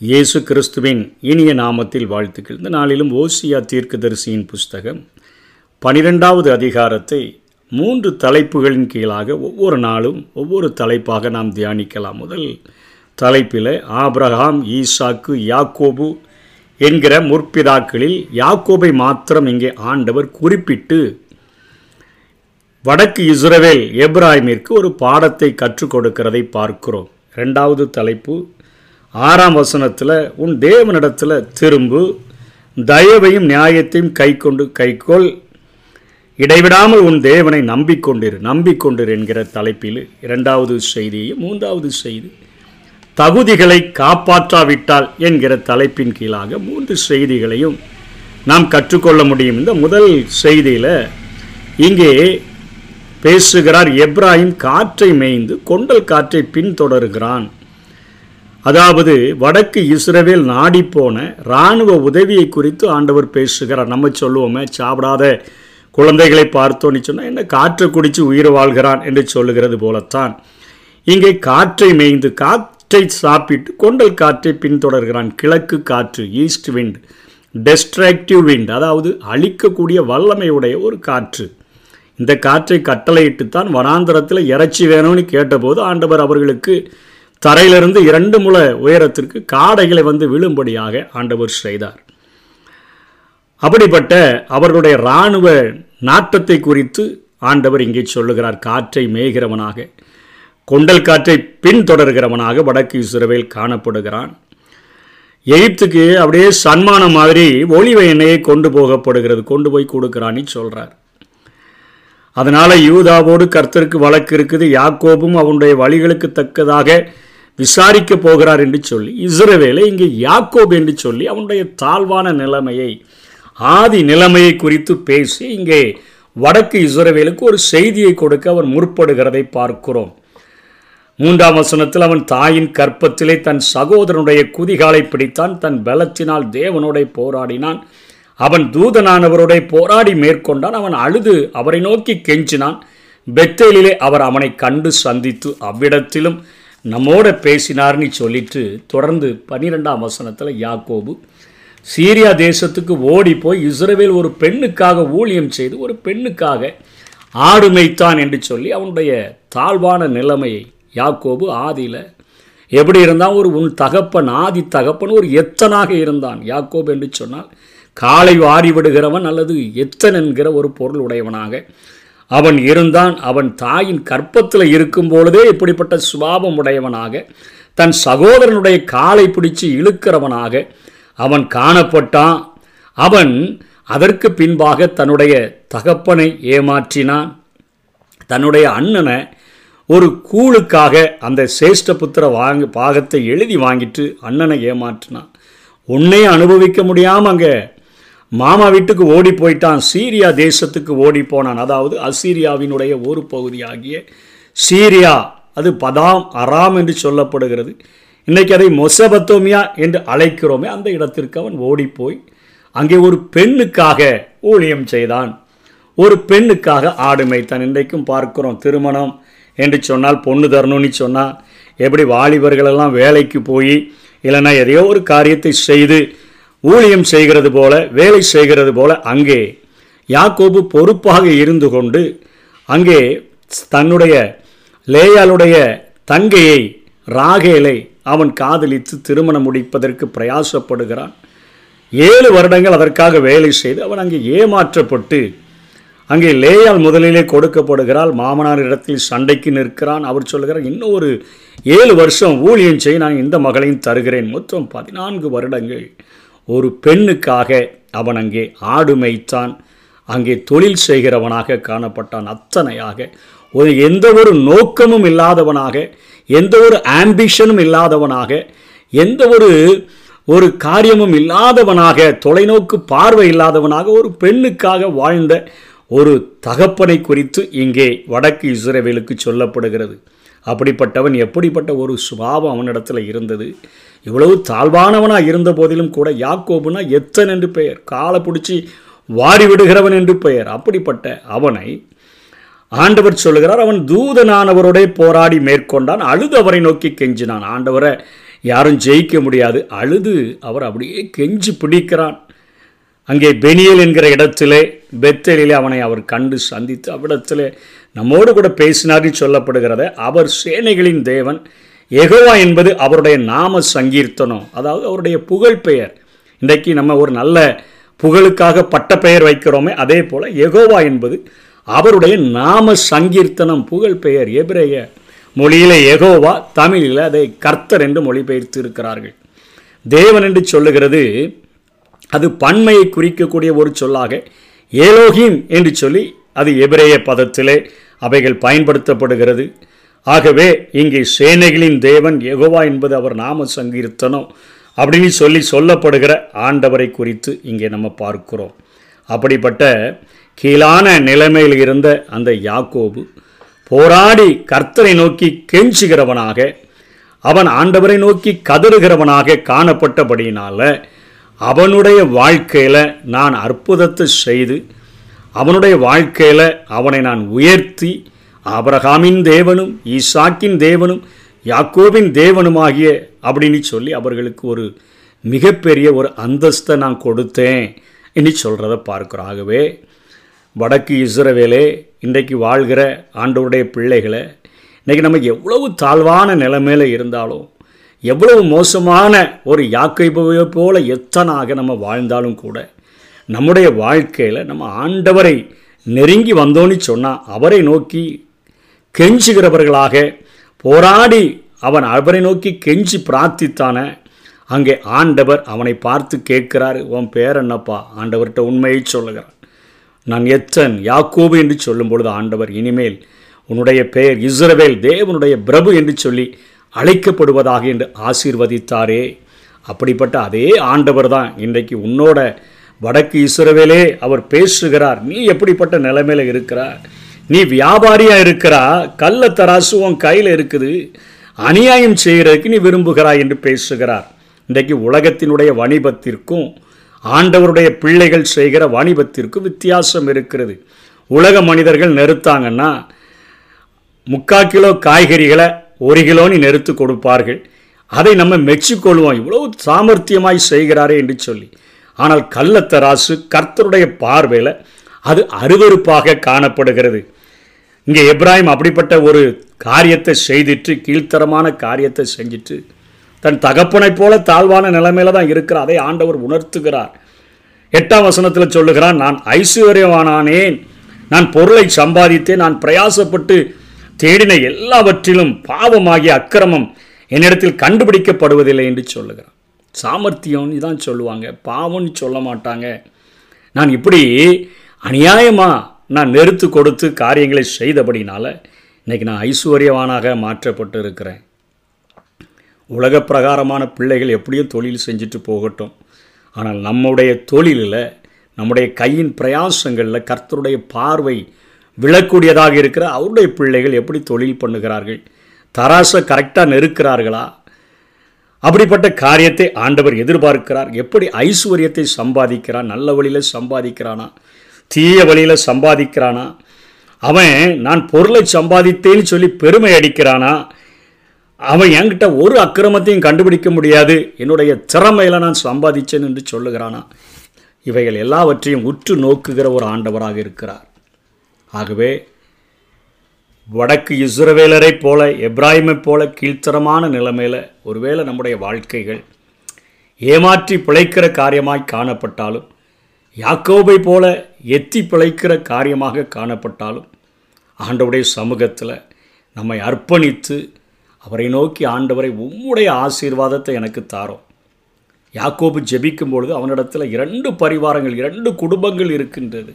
இயேசு கிறிஸ்துவின் இனிய நாமத்தில் வாழ்த்துக்கள். இந்த நாளிலும் ஓசியா தீர்க்கதரிசியின் புஸ்தகம் பனிரெண்டாவது அதிகாரத்தை மூன்று தலைப்புகளின் கீழாக ஒவ்வொரு நாளும் ஒவ்வொரு தலைப்பாக நாம் தியானிக்கலாம். முதல் தலைப்பில் ஆப்ரஹாம் ஈசாக்கு யாக்கோபு என்கிற முற்பிதாக்களில் யாக்கோபை மாத்திரம் இங்கே ஆண்டவர் குறிப்பிட்டு வடக்கு இஸ்ரவேல் எப்ராஹிமிற்கு ஒரு பாடத்தை கற்றுக் கொடுக்கிறதை பார்க்கிறோம். ரெண்டாவது தலைப்பு ஆறாம் வசனத்தில் உன் தேவனிடத்தில் திரும்பு தயவையும் நியாயத்தையும் கை கொண்டு கைக்கொள். இடைவிடாமல் உன் தேவனை நம்பிக்கொண்டிரு நம்பிக்கொண்டிரு என்கிற தலைப்பில் இரண்டாவது செய்தியையும் மூன்றாவது செய்தி தகுதிகளை காப்பாற்றாவிட்டால் என்கிற தலைப்பின் கீழாக மூன்று செய்திகளையும் நாம் கற்றுக்கொள்ள முடியும். இந்த முதல் செய்தியில் இங்கே பேசுகிறார் எப்ராஹிம் காற்றை மேய்ந்து கொண்டல் காற்றை பின்தொடர்கிறான். அதாவது வடக்கு இஸ்ரவேல் நாடிப்போன இராணுவ உதவியை குறித்து ஆண்டவர் பேசுகிறார். நம்ம சொல்லுவோமே சாப்பிடாத குழந்தைகளை பார்த்தோன்னு சொன்னால் என்ன காற்றை குடித்து உயிர் வாழ்கிறான் என்று சொல்லுகிறது போலத்தான். இங்கே காற்றை மேய்ந்து காற்றை சாப்பிட்டு கொண்டல் காற்றை பின்தொடர்கிறான். கிழக்கு காற்று ஈஸ்ட் விண்ட் டெஸ்ட்ராக்டிவ் விண்ட் அதாவது அழிக்கக்கூடிய வல்லமையுடைய ஒரு காற்று. இந்த காற்றை கட்டளையிட்டுத்தான் வனாந்தரத்தில் இறைச்சி வேணும்னு கேட்டபோது ஆண்டவர் அவர்களுக்கு தரையிலிருந்து இரண்டு முள உயரத்திற்கு காடைகளை வந்து விழும்படியாக ஆண்டவர் செய்தார். அப்படிப்பட்ட அவர்களுடைய இராணுவ நாட்டத்தை குறித்து ஆண்டவர் இங்கே சொல்லுகிறார். காற்றை மேய்கிறவனாக கொண்டல் காற்றை பின்தொடர்கிறவனாக வடக்கு இஸ்ரவேல் காணப்படுகிறான். எகிப்துக்கு அப்படியே சன்மானம் மாதிரி ஒளிவ எண்ணெயை கொண்டு போகப்படுகிறது. கொண்டு போய் கொடுக்கிறான்னு சொல்கிறார் அதனால் யூதாவோடு கர்த்தருக்கு வழக்கு இருக்குது. யாக்கோபும் அவனுடைய வழிகளுக்கு தக்கதாக விசாரிக்க போகிறார் என்று சொல்லி இஸ்ரவேலை இங்கே யாக்கோப் என்று சொல்லி அவனுடைய தாழ்வான நிலைமையை ஆதி நிலைமையை குறித்து பேசி இங்கே வடக்கு இஸ்ரவேலுக்கு ஒரு செய்தியை கொடுக்க அவர் முற்படுகிறதை பார்க்கிறோம். மூன்றாம் வசனத்தில் அவன் தாயின் கற்பத்திலே தன் சகோதரனுடைய குதிகாலை பிடித்தான் தன் பலத்தினால் தேவனோட போராடினான். அவன் தூதனானவருடைய போராடி மேற்கொண்டான். அவன் அழுது அவரை நோக்கி கெஞ்சினான். பெத்தேலிலே அவர் அவனை கண்டு சந்தித்து அவ்விடத்திலும் நம்மோட பேசினார்னு சொல்லிட்டு தொடர்ந்து பன்னிரெண்டாம் வசனத்தில் யாக்கோபு சீரியா தேசத்துக்கு ஓடி போய் இஸ்ரேவேல் ஒரு பெண்ணுக்காக ஊழியம் செய்து ஒரு பெண்ணுக்காக ஆடு மேய்த்தான் என்று சொல்லி அவனுடைய தாழ்வான நிலைமையை யாக்கோபு ஆதியில் எப்படி இருந்தால் ஒரு உன் தகப்பன் ஆதி தகப்பன் ஒரு எத்தனாக இருந்தான்? யாக்கோபு என்று சொன்னால் காலை வாரி விடுகிறவன் அல்லது எத்தன் என்கிற ஒரு பொருள் உடையவனாக அவன் இருந்தான். அவன் தாயின் கற்பத்தில் இருக்கும் பொழுதே இப்படிப்பட்ட சுபாவம் உடையவனாக தன் சகோதரனுடைய காலை பிடிச்சு இழுக்கிறவனாக அவன் காணப்பட்டான். அவன் அதற்கு பின்பாக தன்னுடைய தகப்பனை ஏமாற்றினான். தன்னுடைய அண்ணனை ஒரு கூழுக்காக அந்த சேஷ்டபுத்திர வாங்க பாகத்தை எழுதி வாங்கிட்டு அண்ணனை ஏமாற்றினான். உன்னே அனுபவிக்க முடியாமல் அங்கே மாமா வீட்டுக்கு ஓடி போயிட்டான். சீரியா தேசத்துக்கு ஓடி போனான். அதாவது அசீரியாவினுடைய ஒரு பகுதியாகிய சீரியா அது பதாம் அராம் என்று சொல்லப்படுகிறது. இன்றைக்கி அதை மொசபத்தோமியா என்று அழைக்கிறோமே. அந்த இடத்திற்கு அவன் ஓடிப்போய் அங்கே ஒரு பெண்ணுக்காக ஊழியம் செய்தான். ஒரு பெண்ணுக்காக ஆடு மேய்த்தான். இன்றைக்கும் பார்க்கிறோம் திருமணம் என்று சொன்னால் பொண்ணு தரணும்னு சொன்னால் எப்படி வாலிபர்களெல்லாம் வேலைக்கு போய் இல்லைன்னா எதையோ ஒரு காரியத்தை செய்து ஊழியம் செய்கிறது போல வேலை செய்கிறது போல அங்கே யாக்கோபு பொறுப்பாக இருந்து கொண்டு அங்கே தன்னுடைய லேயாளுடைய தங்கையை ராகேலை அவன் காதலித்து திருமணம் முடிப்பதற்கு பிரயாசப்படுகிறான். ஏழு வருடங்கள் அதற்காக வேலை செய்து அவன் அங்கே ஏமாற்றப்பட்டு அங்கே லேயால் முதலிலே கொடுக்கப்படுகிறாள். மாமனார் இடத்தில் சண்டைக்கு நிற்கிறான். அவர் சொல்கிறார் இன்னும் ஒரு ஏழு வருஷம் ஊழியம் செய்ய நான் இந்த மகளையும் தருகிறேன். மொத்தம் பதினான்கு வருடங்கள். ஒரு பெண்ணுக்காக அவன் அங்கே ஆடு மேய்த்தான். அங்கே தொழில் செய்கிறவனாக காணப்பட்டான் அத்தனையாக. ஒரு எந்த ஒரு நோக்கமும் இல்லாதவனாக எந்த ஒரு ஆம்பிஷனும் இல்லாதவனாக எந்த ஒரு ஒரு காரியமும் இல்லாதவனாக தொலைநோக்கு பார்வை இல்லாதவனாக ஒரு பெண்ணுக்காக வாழ்ந்த ஒரு தகப்பனை குறித்து இங்கே வடக்கு இஸ்ரேவேலுக்கு சொல்லப்படுகிறது. அப்படிப்பட்டவன் எப்படிப்பட்ட ஒரு சுபாவம் அவனிடத்தில் இருந்தது? இவ்வளவு தாழ்வானவனாக இருந்த போதிலும் கூட யாக்கோபுனா எத்தன் என்று பெயர்? காலை பிடிச்சி வாரி விடுகிறவன் என்று பெயர். அப்படிப்பட்ட அவனை ஆண்டவர் சொல்லுகிறார் அவன் தூதனானவரோட போராடி மேற்கொண்டான் அழுது அவரை நோக்கி கெஞ்சினான். ஆண்டவரை யாரும் ஜெயிக்க முடியாது. அழுது அவர் அப்படியே கெஞ்சி பிடிக்கிறான். அங்கே பெனியல் என்கிற இடத்திலே பெத்தலிலே அவனை அவர் கண்டு சந்தித்து அவ்விடத்திலே நம்மோடு கூட பேசினார்னு சொல்லப்படுகிறத அவர் சேனைகளின் தேவன் எகோவா என்பது அவருடைய நாம சங்கீர்த்தனம். அதாவது அவருடைய புகழ் பெயர். இன்றைக்கு நம்ம ஒரு நல்ல புகழுக்காக பட்ட பெயர் வைக்கிறோமே அதே போல் எகோவா என்பது அவருடைய நாம சங்கீர்த்தனம் புகழ் பெயர். எபிரேய மொழியில் எகோவா தமிழில் அதை கர்த்தர் என்று மொழிபெயர்த்து இருக்கிறார்கள் தேவன் என்று சொல்லுகிறது அது பன்மையை குறிக்கக்கூடிய ஒரு சொல்லாக ஏலோஹிம் என்று சொல்லி அது எபிரேய பதத்திலே அவைகள் பயன்படுத்தப்படுகிறது. ஆகவே இங்கே சேனைகளின் தேவன் எகோவா என்பது அவர் நாம சங்கீர்த்தனம் அப்படின்னு சொல்லி சொல்லப்படுகிற ஆண்டவரை குறித்து இங்கே நம்ம பார்க்கிறோம். அப்படிப்பட்ட கீழான நிலைமையில் இருந்த அந்த யாக்கோபு போராடி கர்த்தரை நோக்கி கெஞ்சுகிறவனாக அவன் ஆண்டவரை நோக்கி கதறுகிறவனாக காணப்பட்டபடியினால் அவனுடைய வாழ்க்கையில் நான் அற்புதத்தை செய்து அவனுடைய வாழ்க்கையில் அவனை நான் உயர்த்தி அபரகாமின் தேவனும் ஈசாக்கின் தேவனும் யாக்கோபின் தேவனுமாகிய அப்படின்னு சொல்லி அவர்களுக்கு ஒரு மிகப்பெரிய ஒரு அந்தஸ்தை நான் கொடுத்தேன் என்று சொல்கிறத பார்க்கிறோம். ஆகவே வடக்கு இஸ்ரவேலே இன்றைக்கு வாழ்கிற ஆண்டவருடைய பிள்ளைகளை இன்றைக்கி நம்ம எவ்வளவு தாழ்வான நிலைமையில் இருந்தாலும் எவ்வளவு மோசமான ஒரு யாக்கை போல எத்தனாக நம்ம வாழ்ந்தாலும் கூட நம்முடைய வாழ்க்கையில் நம்ம ஆண்டவரை நெருங்கி வந்தோன்னு சொன்னால் அவரை நோக்கி கெஞ்சுகிறவர்களாக போராடி அவன் அவரை நோக்கி கெஞ்சி பிரார்த்தித்தான அங்கே ஆண்டவர் அவனை பார்த்து கேட்கிறாரு. உன் பேர் என்னப்பா? ஆண்டவர்கிட்ட உண்மையை சொல்லுகிறான் நான் எத்தன்? யாக்கோபு என்று சொல்லும் பொழுது ஆண்டவர் இனிமேல் உன்னுடைய பெயர் இஸ்ரவேல் தேவனுடைய பிரபு என்று சொல்லி அழைக்கப்படுவதாக என்று ஆசீர்வதித்தாரே. அப்படிப்பட்ட அதே ஆண்டவர் தான் இன்றைக்கு உன்னோட வடக்கு இசுரவேலே அவர் பேசுகிறார். நீ எப்படிப்பட்ட நிலைமையில் இருக்கிறார் நீ வியாபாரியாக இருக்கிறா? கள்ள தராசு உன் கையில் இருக்குது. அநியாயம் செய்கிறதுக்கு நீ விரும்புகிறாய் என்று பேசுகிறார். இன்றைக்கு உலகத்தினுடைய வணிபத்திற்கும் ஆண்டவருடைய பிள்ளைகள் செய்கிற வணிபத்திற்கும் வித்தியாசம் இருக்கிறது. உலக மனிதர்கள் நெருத்தாங்கன்னா முக்கால் கிலோ காய்கறிகளை ஒரு கிலோன்னு நெருத்து கொடுப்பார்கள். அதை நம்ம மெச்சிக்கொள்வோம். இவ்வளவு சாமர்த்தியமாய் செய்கிறாரே என்று சொல்லி. ஆனால் கள்ளத்தராசு கர்த்தருடைய பார்வையில் அது அருவருப்பாக காணப்படுகிறது. இங்கே எப்ராஹிம் அப்படிப்பட்ட ஒரு காரியத்தை செய்துட்டு கீழ்த்தரமான காரியத்தை செஞ்சுட்டு தன் தகப்பனைப் போல தாழ்வான நிலைமையில தான் இருக்கிற அதை ஆண்டவர் உணர்த்துகிறார். எட்டாம் வசனத்தில் சொல்லுகிறான் நான் ஐஸ்வர்யவானானேன் நான் பொருளை சம்பாதித்தேன். நான் பிரயாசப்பட்டு தேடின எல்லாவற்றிலும் பாவமாகிய அக்கிரமம் என்னிடத்தில் கண்டுபிடிக்கப்படுவதில்லை என்று சொல்லுகிறான் சாமர்த்தியம்னு தான் சொல்லுவாங்க. பாவம்னு சொல்ல மாட்டாங்க. நான் இப்படி அநியாயமாக நான் நெருத்து கொடுத்து காரியங்களை செய்தபடினால இன்றைக்கி நான் ஐஸ்வர்யவானாக மாற்றப்பட்டு இருக்கிறேன் உலக பிரகாரமான பிள்ளைகள் எப்படியும் தொழில் செஞ்சுட்டு போகட்டும். ஆனால் நம்முடைய தொழிலில் நம்முடைய கையின் பிரயாசங்களில் கர்த்தருடைய பார்வை விழக்கூடியதாக இருக்கிற அவருடைய பிள்ளைகள் எப்படி தொழில் பண்ணுகிறார்கள்? தராசை கரெக்டாக நெருக்கிறார்களா? அப்படிப்பட்ட காரியத்தை ஆண்டவர் எதிர்பார்க்கிறார். எப்படி ஐஸ்வர்யத்தை சம்பாதிக்கிறான் நல்ல வழியில் சம்பாதிக்கிறானா? தீய வழியில் சம்பாதிக்கிறானா? அவன் நான் பொருளை சம்பாதித்தேன்னு சொல்லி பெருமை அடிக்கிறானா? அவன் என்கிட்ட ஒரு அக்கிரமத்தையும் கண்டுபிடிக்க முடியாது. என்னுடைய திறமையில் நான் சம்பாதிச்சேன் என்று சொல்லுகிறானா? இவைகள் எல்லாவற்றையும் உற்று நோக்குகிற ஒரு ஆண்டவராக இருக்கிறார். ஆகவே வடக்கு இஸ்ரவேலரை போல எப்ராஹிமைப் போல கீழ்த்தரமான நிலைமையில் ஒருவேளை நம்முடைய வாழ்க்கைகள் ஏமாற்றி பிழைக்கிற காரியமாய் காணப்பட்டாலும் யாக்கோபை போல எத்தி பிழைக்கிற காரியமாக காணப்பட்டாலும் ஆண்டவுடைய சமூகத்தில் நம்மை அர்ப்பணித்து அவரை நோக்கி ஆண்டவரை உம்முடைய ஆசீர்வாதத்தை எனக்கு தாரோம். யாக்கோபு ஜெபிக்கும் பொழுது அவனிடத்தில் இரண்டு பரிவாரங்கள் இரண்டு குடும்பங்கள் இருக்கின்றது.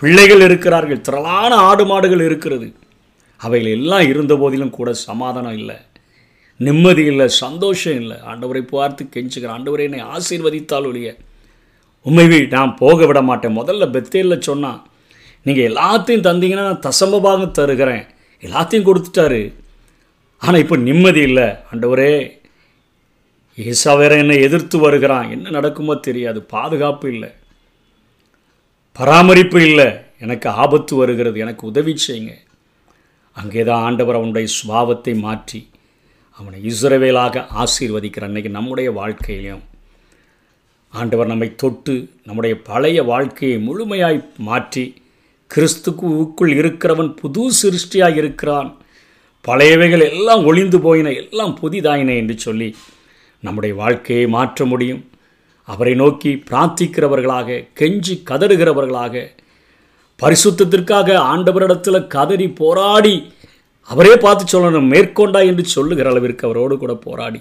பிள்ளைகள் இருக்கிறார்கள். திரளான ஆடு மாடுகள் இருக்கிறது. அவைகள் எல்லாம் இருந்த போதிலும் கூட சமாதானம் இல்லை. நிம்மதி இல்லை சந்தோஷம் இல்லை. ஆண்டவரை பார்த்து கெஞ்சுக்கிறேன் ஆண்டவரை என்னை ஆசீர்வதித்தால் ஒழிய. உண்மைவி நான் போக விட மாட்டேன். முதல்ல பெத்தேலில் சொன்னான். நீங்கள் எல்லாத்தையும் தந்தீங்கன்னா நான் தசமபாக தருகிறேன். எல்லாத்தையும் கொடுத்துட்டாரு. ஆனால் இப்போ நிம்மதி இல்லை. ஆண்டவரே ஏசா வேற என்னை எதிர்த்து வருகிறான். என்ன நடக்குமோ தெரியாது. பாதுகாப்பு இல்லை. பராமரிப்பு இல்லை. எனக்கு ஆபத்து வருகிறது. எனக்கு உதவி செய்யுங்க. அங்கே தான் ஆண்டவர் அவனுடைய சுபாவத்தை மாற்றி அவனை இஸ்ரவேலாக ஆசீர்வதிக்கிற அன்னைக்கு நம்முடைய வாழ்க்கையிலும் ஆண்டவர் நம்மை தொட்டு நம்முடைய பழைய வாழ்க்கையை முழுமையாய் மாற்றி கிறிஸ்துக்குள் இருக்கிறவன் புது சிருஷ்டியாக இருக்கிறான். பழையவைகள் எல்லாம் ஒளிந்து போயின. எல்லாம் புதிதாயின என்று சொல்லி நம்முடைய வாழ்க்கையை மாற்ற முடியும். அவரை நோக்கி பிரார்த்திக்கிறவர்களாக கெஞ்சி கதறுகிறவர்களாக பரிசுத்தத்திற்காக ஆண்டவரிடத்தில் கதறி போராடி அவரே பார்த்து சொல்லணும் மேற்கொண்டா என்று சொல்லுகிற அளவிற்கு அவரோடு கூட போராடி.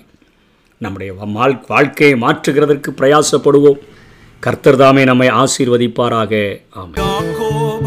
நம்முடைய வாழ்க்கையை மாற்றுகிறதற்கு பிரயாசப்படுவோம். கர்த்தர் தாமே நம்மை ஆசீர்வதிப்பாராக. ஆமாம்